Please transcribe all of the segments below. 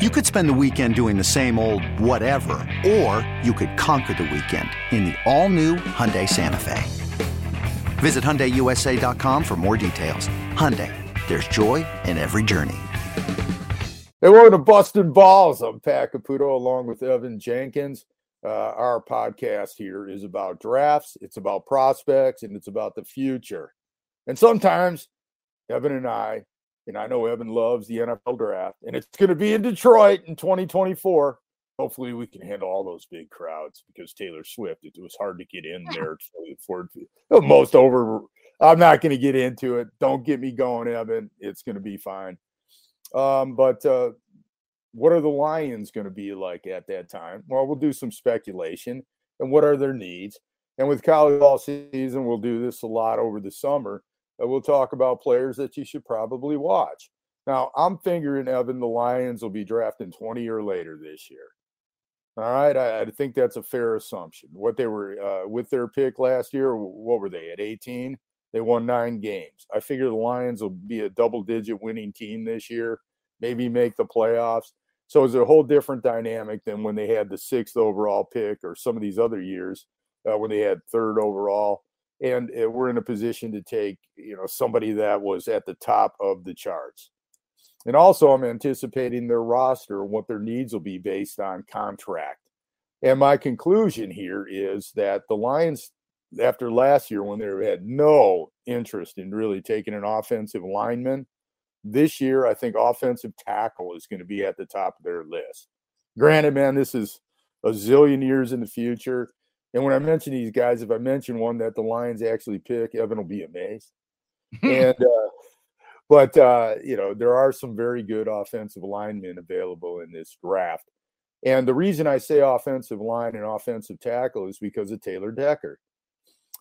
You could spend the weekend doing the same old whatever, or you could conquer the weekend in the all-new Hyundai Santa Fe. Visit HyundaiUSA.com for more details. Hyundai, there's joy in every journey. Hey, welcome to Bustin' Balls. I'm Pat Caputo along with Evan Jankens. Uh, our podcast here is about drafts, it's about prospects, and it's about the future. And sometimes Evan and I and I know Evan loves the NFL draft, and it's going to be in Detroit in 2024. Hopefully, we can handle all those big crowds because Taylor Swift, it was hard to get in there for, for most over. I'm not going to get into it. Don't get me going, Evan. It's going to be fine. Um, but uh, what are the Lions going to be like at that time? Well, we'll do some speculation and what are their needs. And with college ball season, we'll do this a lot over the summer we'll talk about players that you should probably watch. Now, I'm figuring, Evan, the Lions will be drafting 20 or later this year. All right. I, I think that's a fair assumption. What they were uh, with their pick last year, what were they at 18? They won nine games. I figure the Lions will be a double digit winning team this year, maybe make the playoffs. So it's a whole different dynamic than when they had the sixth overall pick or some of these other years uh, when they had third overall and uh, we're in a position to take you know somebody that was at the top of the charts. And also i'm anticipating their roster and what their needs will be based on contract. And my conclusion here is that the lions after last year when they had no interest in really taking an offensive lineman this year i think offensive tackle is going to be at the top of their list. Granted man this is a zillion years in the future and when I mention these guys, if I mention one that the Lions actually pick, Evan will be amazed. and uh, but uh, you know there are some very good offensive linemen available in this draft. And the reason I say offensive line and offensive tackle is because of Taylor Decker.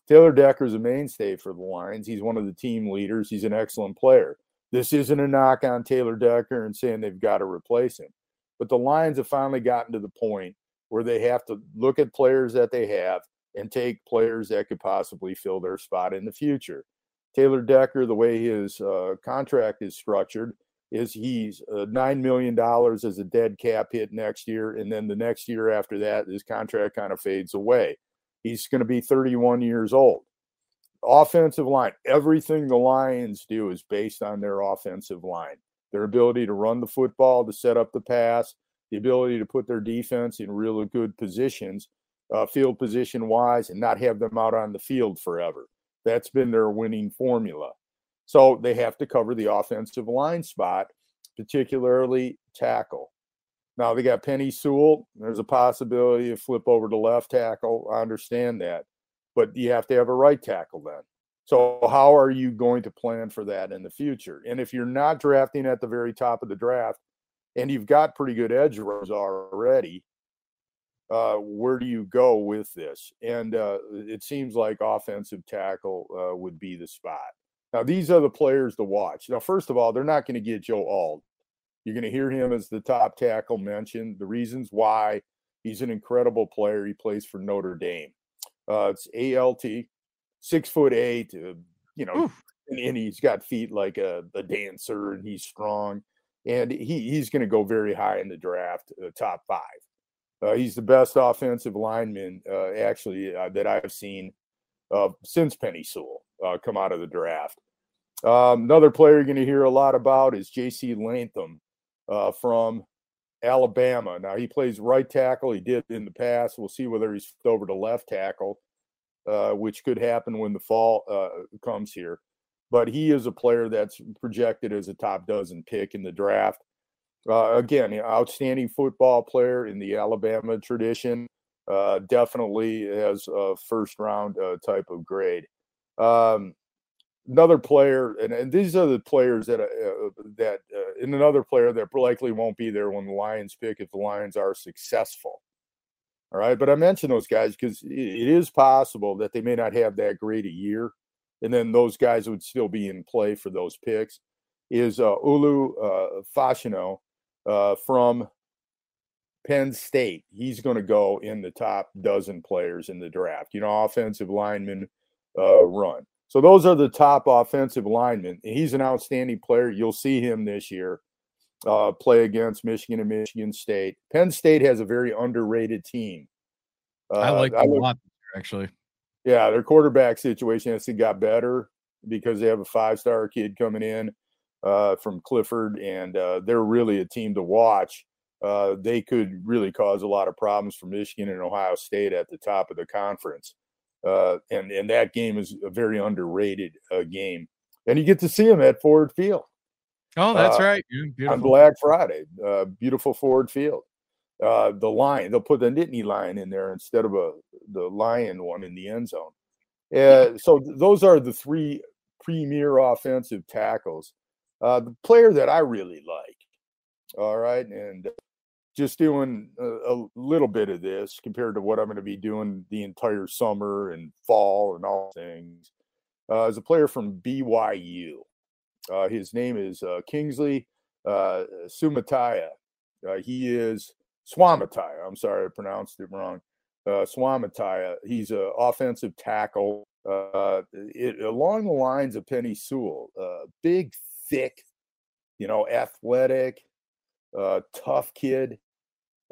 Taylor Decker is a mainstay for the Lions. He's one of the team leaders. He's an excellent player. This isn't a knock on Taylor Decker and saying they've got to replace him. But the Lions have finally gotten to the point where they have to look at players that they have and take players that could possibly fill their spot in the future. Taylor Decker, the way his uh, contract is structured, is he's uh, $9 million as a dead cap hit next year. And then the next year after that, his contract kind of fades away. He's going to be 31 years old. Offensive line, everything the Lions do is based on their offensive line, their ability to run the football, to set up the pass, the ability to put their defense in really good positions, uh, field position wise, and not have them out on the field forever. That's been their winning formula. So they have to cover the offensive line spot, particularly tackle. Now they got Penei Sewell. There's a possibility of flip over to left tackle. I understand that, but you have to have a right tackle then. So how are you going to plan for that in the future? And if you're not drafting at the very top of the draft, and you've got pretty good edge runners already. Uh, where do you go with this? And uh, it seems like offensive tackle uh, would be the spot. Now, these are the players to watch. Now, first of all, they're not going to get Joe Alt. You're going to hear him as the top tackle mentioned. The reasons why he's an incredible player. He plays for Notre Dame. Uh, it's ALT, six foot eight. Uh, you know, and, and, he's got feet like a, a dancer, and he's strong and he, he's going to go very high in the draft, uh, top five. Uh, he's the best offensive lineman, uh, actually, uh, that I've seen uh, since Penei Sewell uh, come out of the draft. Um, another player you're going to hear a lot about is J.C. Latham from Alabama. Now, he plays right tackle. He did in the past. We'll see whether he's over to left tackle, which could happen when the fall comes here but he is a player that's projected as a top dozen pick in the draft. Uh, again, outstanding football player in the Alabama tradition. Uh, definitely has a first round uh, type of grade. Um, another player, and, and these are the players that uh, that uh, and another player that likely won't be there when the Lions pick if the Lions are successful. All right, but I mention those guys because it is possible that they may not have that great a year, and then those guys would still be in play for those picks. Is uh, Olu uh, Fashanu uh, from Penn State? He's going to go in the top dozen players in the draft. You know, offensive lineman uh, run. So those are the top offensive linemen. He's an outstanding player. You'll see him this year uh, play against Michigan and Michigan State. Penn State has a very underrated team. Uh, I like them a lot, actually. Yeah, their quarterback situation has got better because they have a five-star kid coming in uh, from Clifford, and uh, they're really a team to watch. Uh, they could really cause a lot of problems for Michigan and Ohio State at the top of the conference. Uh, and and that game is a very underrated uh, game. And you get to see them at Ford Field. Oh, that's uh, right. On Black Friday, uh, beautiful Ford Field. Uh, the line, they'll put the Nittany lion in there instead of a the lion one in the end zone. Uh, so those are the three premier offensive tackles. Uh, the player that I really like, all right, and just doing a, a, little bit of this compared to what I'm going to be doing the entire summer and fall and all things. Uh, is a player from BYU. Uh, his name is uh, Kingsley uh, Sumataya. Uh, he is Suamataia. I'm sorry, I pronounced it wrong. Uh, Suamataia. He's an offensive tackle. Uh, it, along the lines of Penei Sewell, big, thick, you know, athletic, uh, tough kid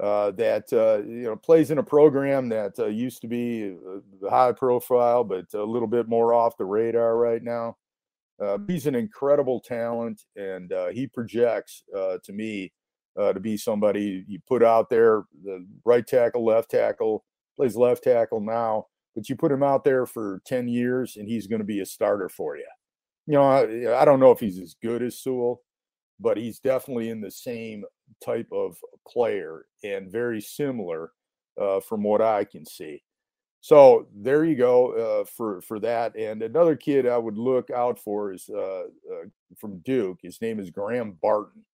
uh, that uh, you know plays in a program that uh, used to be uh, high profile, but a little bit more off the radar right now. Uh, he's an incredible talent, and uh, he projects to me to be somebody you put out there. The right tackle, left tackle, plays left tackle now, but you put him out there for ten years, and he's going to be a starter for you. You know, I, I don't know if he's as good as Sewell, but he's definitely in the same type of player and very similar uh, from what I can see. So there you go uh, for for that. And another kid I would look out for is uh, uh from Duke. His name is Graham Barton.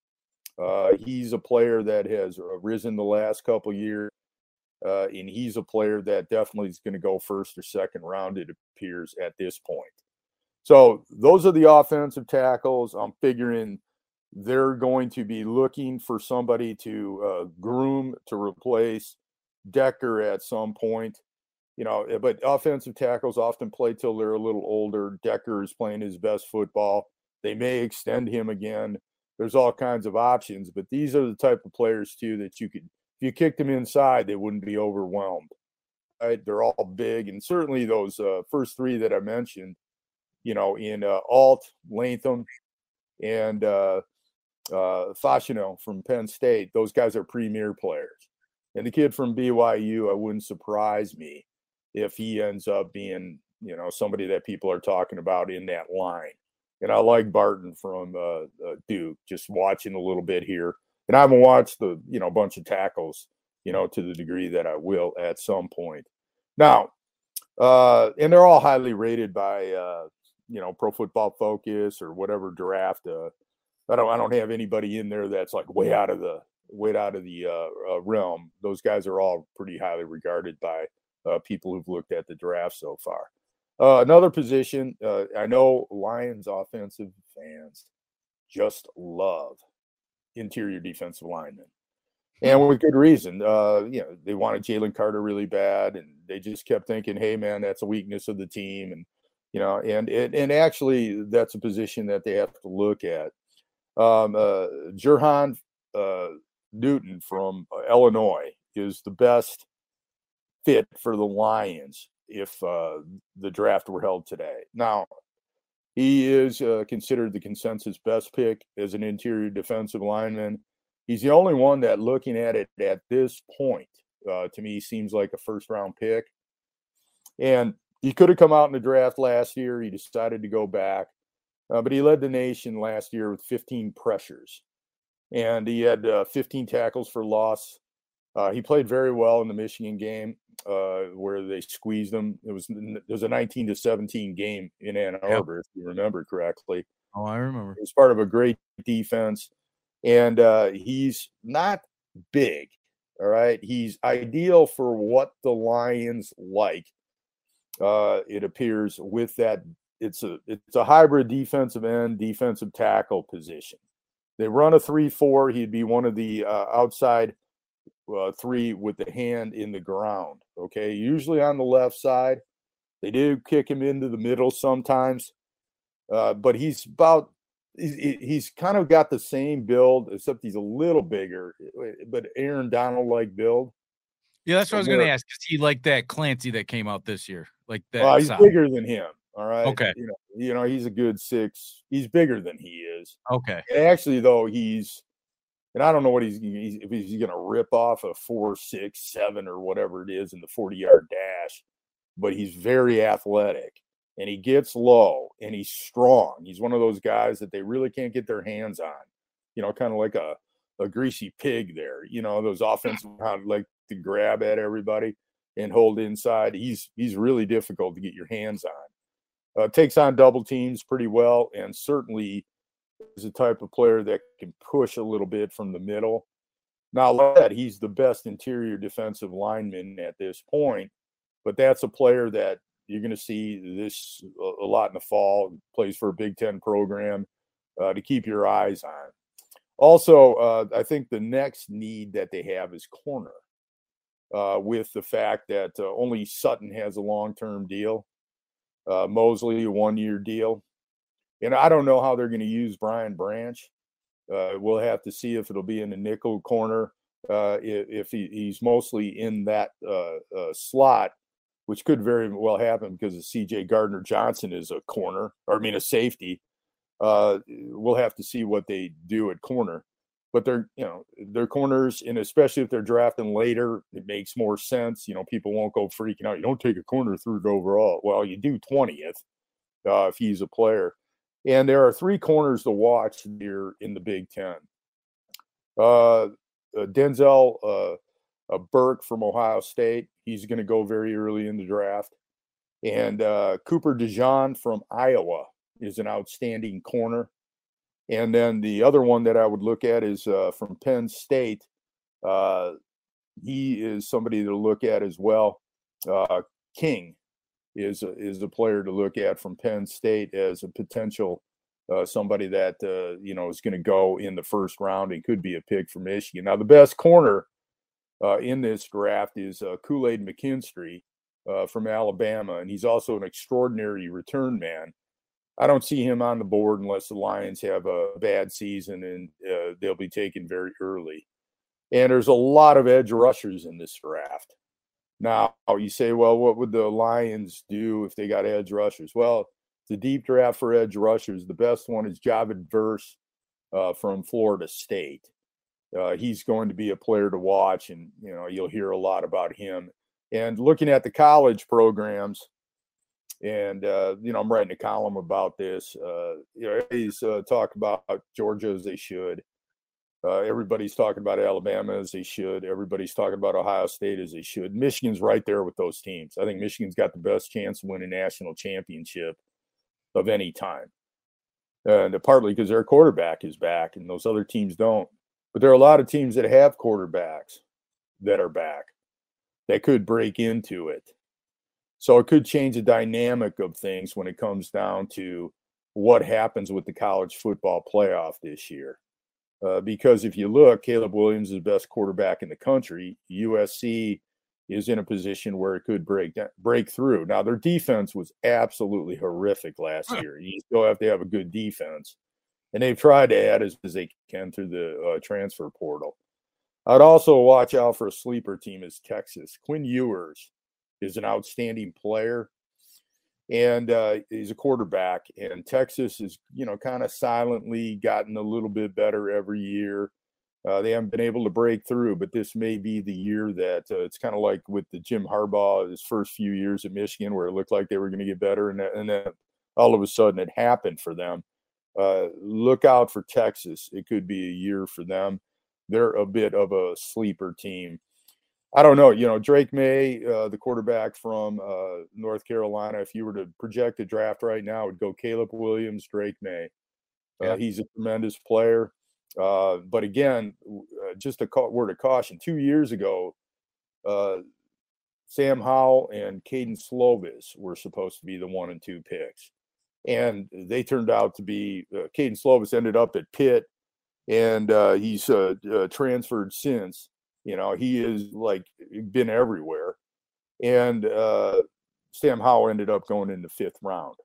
Uh, he's a player that has risen the last couple years, uh, and he's a player that definitely is going to go first or second round. It appears at this point. So those are the offensive tackles. I'm figuring they're going to be looking for somebody to uh, groom to replace Decker at some point. You know, eh, but offensive tackles often play till they're a little older. Decker is playing his best football. They may extend him again. There's all kinds of options, but these are the type of players too that you could, you kicked them inside, they wouldn't be overwhelmed. Right? They're all big, and certainly those uh, first three that I mentioned, you know, in uh, Alt, Latham, and uh, uh, Fashanu from Penn State, those guys are premier players. And the kid from BYU, I wouldn't surprise me if he ends up being, you know, somebody that people are talking about in that line. And I like Barton from uh, uh, Duke, just watching a little bit here. And I haven't watched the, you know, a bunch of tackles, you know, to the degree that I will at some point. Now, uh, and they're all highly rated by, uh, you know, Pro Football Focus or whatever draft uh, I don't I don't have anybody in there that's like way out of the way out of the uh, uh, realm. Those guys are all pretty highly regarded by uh, people who've looked at the draft so far. Uh, another position, uh, I know Lions offensive fans just love interior defensive linemen, and with good reason. Uh, you know, they wanted Jalen Carter really bad, and they just kept thinking, "Hey, man, that's a weakness of the team," and you know, and and, and actually, that's a position that they have to look at um, uh, Jer'Zhan uh, Newton from uh, Illinois is the best fit for the Lions if uh, the draft were held today. Now, he is uh, considered the consensus best pick as an interior defensive lineman. He's the only one that, looking at it at this point, uh, to me seems like a first round pick. And he could have come out in the draft last year. He decided to go back. Uh, but he led the nation last year with 15 pressures, and he had uh, 15 tackles for loss, Uh, he played very well in the Michigan game uh, where they squeezed him. It was it was a 19 to 17 game in Ann Arbor, yep. if you remember correctly. Oh, I remember. It was part of a great defense, and uh, he's not big. All right, he's ideal for what the Lions like. Uh, it appears with that it's a it's a hybrid defensive end defensive tackle position. They run a three four. He'd be one of the uh, outside uh, three with the hand in the ground. Okay, usually on the left side. They do kick him into the middle sometimes, uh, but he's about he's, he's kind of got the same build, except he's a little bigger, eh, but Aaron Donald like build. Yeah, that's what I was going to ask. Is he like that Kancey that came out this year? Like that? Well, he's bigger than him. All right. Okay. You know, you know, he's a good six. He's bigger than he is. Okay. Actually, though, he's and I don't know what he's, he's if he's going to rip off a four, six, seven, or whatever it is in the 40 yard dash, but he's very athletic and he gets low and he's strong. He's one of those guys that they really can't get their hands on, you know, kind of like a, a greasy pig there, you know, those offensive how like to grab at everybody and hold inside. He's he's really difficult to get your hands on. Uh, takes on double teams pretty well and certainly is a type of player that can push a little bit from the middle. Now, that he's the best interior defensive lineman at this point, but that's a player that you're going to see this a lot in the fall. Plays for a Big Ten program uh, to keep your eyes on. Also, uh, I think the next need that they have is corner. Uh, with the fact that uh, only Sutton has a long-term deal, uh, Moseley a one-year deal, and I don't know how they're going to use Brian Branch. Uh, we'll have to see if it'll be in the nickel corner, uh, if, he, he's mostly in that uh, uh slot, which could very well happen because of C.J. Gardner Johnson is a corner, or I mean a safety. Uh, we'll have to see what they do at corner, but they're you know they're corners, and especially if they're drafting later, it makes more sense. You know, people won't go freaking out. You don't take a corner through overall. Well, you do twentieth uh, if he's a player. And there are three corners to watch here in the Big Ten. Uh, uh, Denzel uh, uh, Burke from Ohio State, he's going to go very early in the draft. And uh, Cooper DeJean from Iowa is an outstanding corner. And then the other one that I would look at is uh, from Penn State. he is somebody to look at as well. King is a, is a player to look at from Penn State as a potential uh, somebody that uh, you know is going to go in the first round and could be a pick for Michigan. Now the best corner uh, in this draft is uh, Kool Aid McKinstry uh, from Alabama, and he's also an extraordinary return man. I don't see him on the board unless the Lions have a bad season and uh, they'll be taken very early. And there's a lot of edge rushers in this draft. Now, you say, well, what would the Lions do if they got edge rushers? Well, the deep draft for edge rushers. The best one is Jared Verse uh, from Florida State. Uh, he's going to be a player to watch, and you know you'll hear a lot about him. And looking at the college programs, and uh, you know I'm writing a column about this. Uh, you know, he's uh, talking about Georgia as they should. Uh, everybody's talking about Alabama as they should. Everybody's talking about Ohio State as they should. Michigan's right there with those teams. I think Michigan's got the best chance to win a national championship of any time. And partly because their quarterback is back and those other teams don't. But there are a lot of teams that have quarterbacks that are back that could break into it. So it could change the dynamic of things when it comes down to what happens with the college football playoff this year. Uh, because if you look, Caleb Williams is the best quarterback in the country. USC is in a position where it could break break through. Now their defense was absolutely horrific last year. You still have to have a good defense, and they've tried to add as, as they can through the uh, transfer portal. I'd also watch out for a sleeper team as Texas. Quinn Ewers is an outstanding player and uh, he's a quarterback. And Texas is, you know, kind of silently gotten a little bit better every year. Uh, they haven't been able to break through, but this may be the year that uh, it's kind of like with the Jim Harbaugh his first few years at Michigan, where it looked like they were going to get better, and, and then all of a sudden it happened for them. Uh, look out for Texas; it could be a year for them. They're a bit of a sleeper team. I don't know. You know, Drake Maye, uh, the quarterback from uh, North Carolina, if you were to project a draft right now, would go Caleb Williams, Drake Maye. Uh, yeah. He's a tremendous player. Uh, but again, uh, just a word of caution. Two years ago, uh, Sam Howell and Kedon Slovis were supposed to be the one and two picks. And they turned out to be, uh, Kedon Slovis ended up at Pitt, and uh, he's transferred since. You know, he is like been everywhere. And uh, Sam Howell ended up going in the fifth round.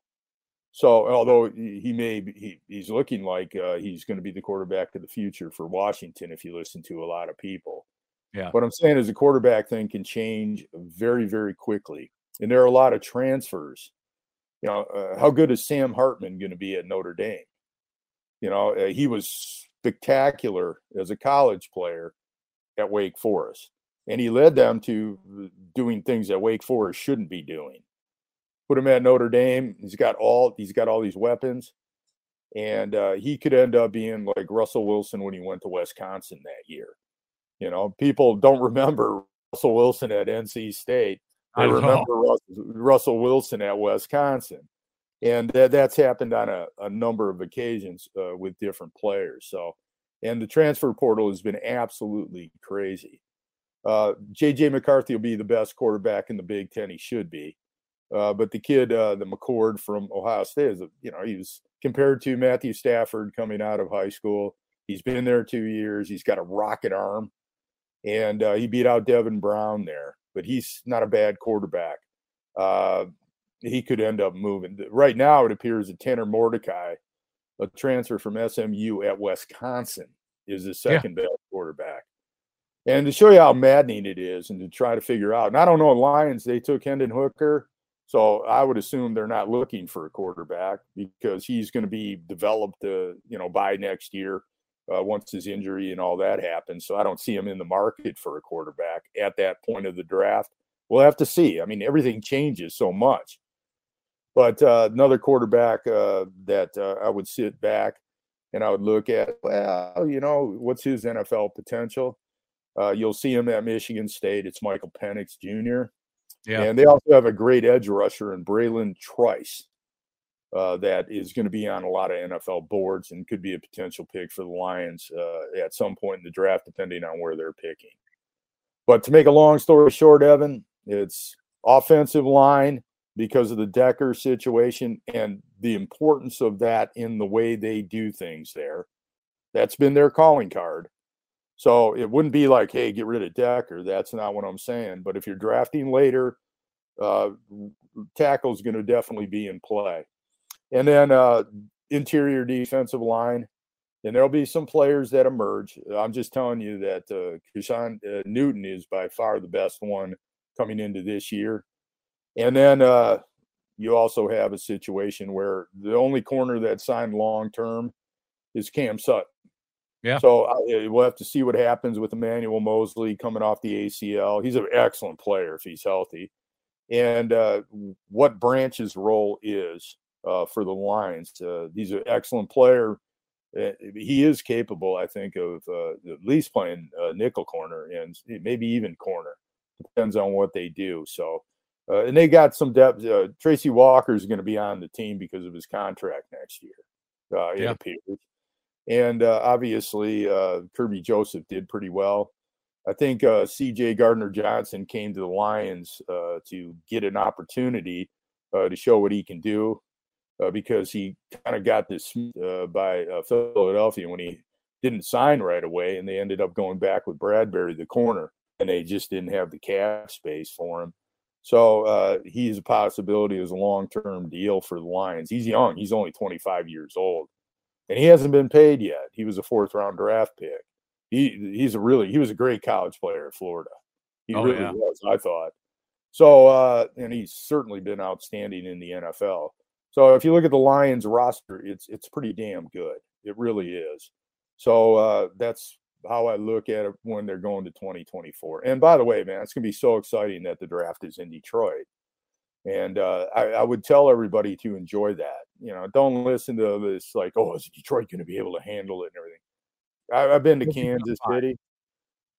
So, although he may be, he, he's looking like uh, he's going to be the quarterback of the future for Washington, if you listen to a lot of people. Yeah. What I'm saying is the quarterback thing can change very, very quickly. And there are a lot of transfers. You know, uh, how good is Sam Hartman going to be at Notre Dame? You know, uh, he was spectacular as a college player at Wake Forest, and he led them to doing things that Wake Forest shouldn't be doing. Put him at Notre Dame. He's got all he's got all these weapons, and uh, he could end up being like Russell Wilson when he went to Wisconsin that year. You know, people don't remember Russell Wilson at NC State. I remember Russell, Russell, Wilson at Wisconsin. And that, that's happened on a, a number of occasions uh, with different players. So, and the transfer portal has been absolutely crazy. Uh, JJ McCarthy will be the best quarterback in the Big Ten. He should be. Uh, but the kid, uh, the McCord from Ohio State, is, you know, he was compared to Matthew Stafford coming out of high school. He's been there two years. He's got a rocket arm and uh, he beat out Devin Brown there. But he's not a bad quarterback. Uh, he could end up moving. Right now, it appears that Tanner Mordecai, a transfer from SMU at Wisconsin, is the second yeah. best quarterback. And to show you how maddening it is, and to try to figure out, and I don't know, Lions they took Hendon Hooker, so I would assume they're not looking for a quarterback because he's going to be developed, uh, you know, by next year uh, once his injury and all that happens. So I don't see him in the market for a quarterback at that point of the draft. We'll have to see. I mean, everything changes so much. But uh, another quarterback uh, that uh, I would sit back and I would look at, well, you know, what's his NFL potential? Uh, you'll see him at Michigan State. It's Michael Penix Jr. Yeah. And they also have a great edge rusher in Bralen Trice uh, that is going to be on a lot of NFL boards and could be a potential pick for the Lions uh, at some point in the draft, depending on where they're picking. But to make a long story short, Evan, it's offensive line because of the Decker situation and the importance of that in the way they do things there. That's been their calling card. So it wouldn't be like, hey, get rid of Decker. That's not what I'm saying. But if you're drafting later, uh, tackle is going to definitely be in play. And then uh, interior defensive line. And there'll be some players that emerge. I'm just telling you that uh, uh, Newton is by far the best one coming into this year. And then uh, you also have a situation where the only corner that signed long term is Cam Sutton. Yeah. So uh, we'll have to see what happens with Emmanuel Moseley coming off the ACL. He's an excellent player if he's healthy. And uh, what Branch's role is uh, for the Lions. Uh, he's an excellent player. Uh, he is capable, I think, of uh, at least playing uh, nickel corner and maybe even corner. Depends on what they do. So, uh, and they got some depth. Tracy Walker is going to be on the team because of his contract next year. it yeah. appears. And obviously, Kerby Joseph did pretty well. I think C.J. Gardner Johnson came to the Lions to get an opportunity to show what he can do uh, because he kind of got this uh, by uh, Philadelphia when he didn't sign right away, and they ended up going back with Bradberry, the corner, and they just didn't have the cap space for him. So uh, he's a possibility as a long-term deal for the Lions. He's young; he's only 25 years old, and he hasn't been paid yet. He was a fourth-round draft pick. He he's a really he was a great college player at Florida. He oh, really yeah. was, I thought. So uh, and he's certainly been outstanding in the NFL. So if you look at the Lions roster, it's it's pretty damn good. It really is. So uh, that's how I look at it when they're going to 2024. And by the way, man, it's gonna be so exciting that the draft is in Detroit. And uh, I, I, would tell everybody to enjoy that. You know, don't listen to this like, oh, is Detroit going to be able to handle it and everything. I, have been to Kansas City.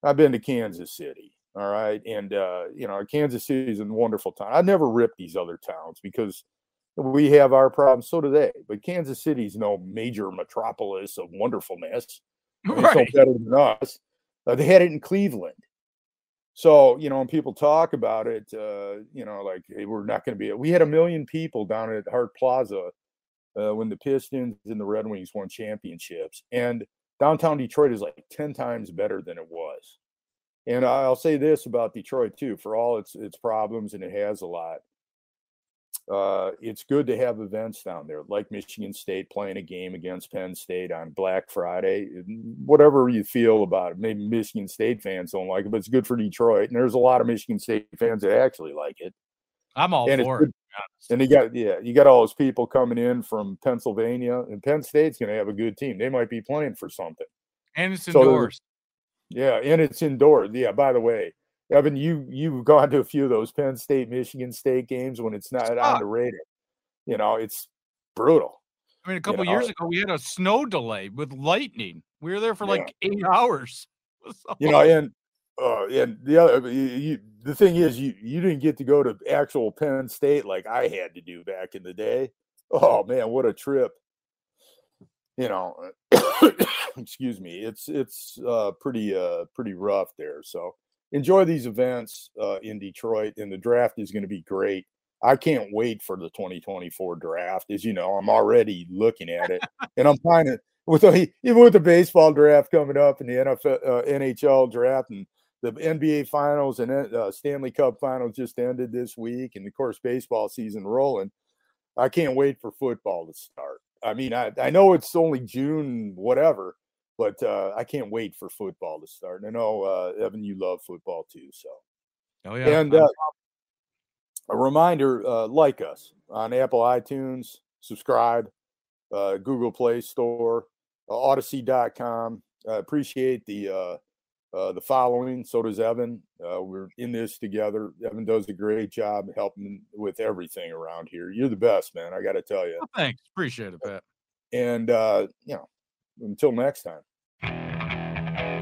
I've been to Kansas City. All right. And, uh, you know, Kansas City is a wonderful town. I never rip these other towns because we have our problems. So do they. But Kansas City is no major metropolis of wonderfulness. Right. So better than us. Uh, they had it in Cleveland. So, you know, when people talk about it, uh, you know, like, hey, we're not going to be, we had a million people down at Hart Plaza uh, when the Pistons and the Red Wings won championships. And downtown Detroit is like 10 times better than it was. And I'll say this about Detroit too, for all its its problems, and it has a lot. Uh, it's good to have events down there, like Michigan State playing a game against Penn State on Black Friday. Whatever you feel about it, maybe Michigan State fans don't like it, but it's good for Detroit. And there's a lot of Michigan State fans that actually like it. I'm all and for it. And you got yeah, you got all those people coming in from Pennsylvania, and Penn State's going to have a good team. They might be playing for something. And it's indoors. So yeah, and it's indoors. Yeah, by the way, Evan, you you've gone to a few of those Penn State, Michigan State games when it's not on the radar. You know, it's brutal. I mean, a couple you know? years ago, we had a snow delay with lightning. We were there for like eight hours. You know, and uh, and the other, you, you, the thing is, you you didn't get to go to actual Penn State like I had to do back in the day. Oh man, what a trip! You know, excuse me. It's it's uh, pretty uh, pretty rough there. So enjoy these events uh, in Detroit, and the draft is going to be great. I can't wait for the 2024 draft. As you know, I'm already looking at it, and I'm of with the, even with the baseball draft coming up and the NFL, uh, NHL draft and the NBA finals and uh, Stanley Cup finals just ended this week, and of course baseball season rolling. I can't wait for football to start. I mean, I, I know it's only June, whatever, but uh, I can't wait for football to start. And I know uh, Evan, you love football too, so. Oh yeah. And uh, a reminder: uh, like us on Apple iTunes, subscribe, uh, Google Play Store, uh, Audacy.com. I appreciate the uh, uh, the following. So does Evan. Uh, we're in this together. Evan does a great job helping with everything around here. You're the best, man. I got to tell you. Oh, thanks. Appreciate it, Pat. And, uh, you know, until next time.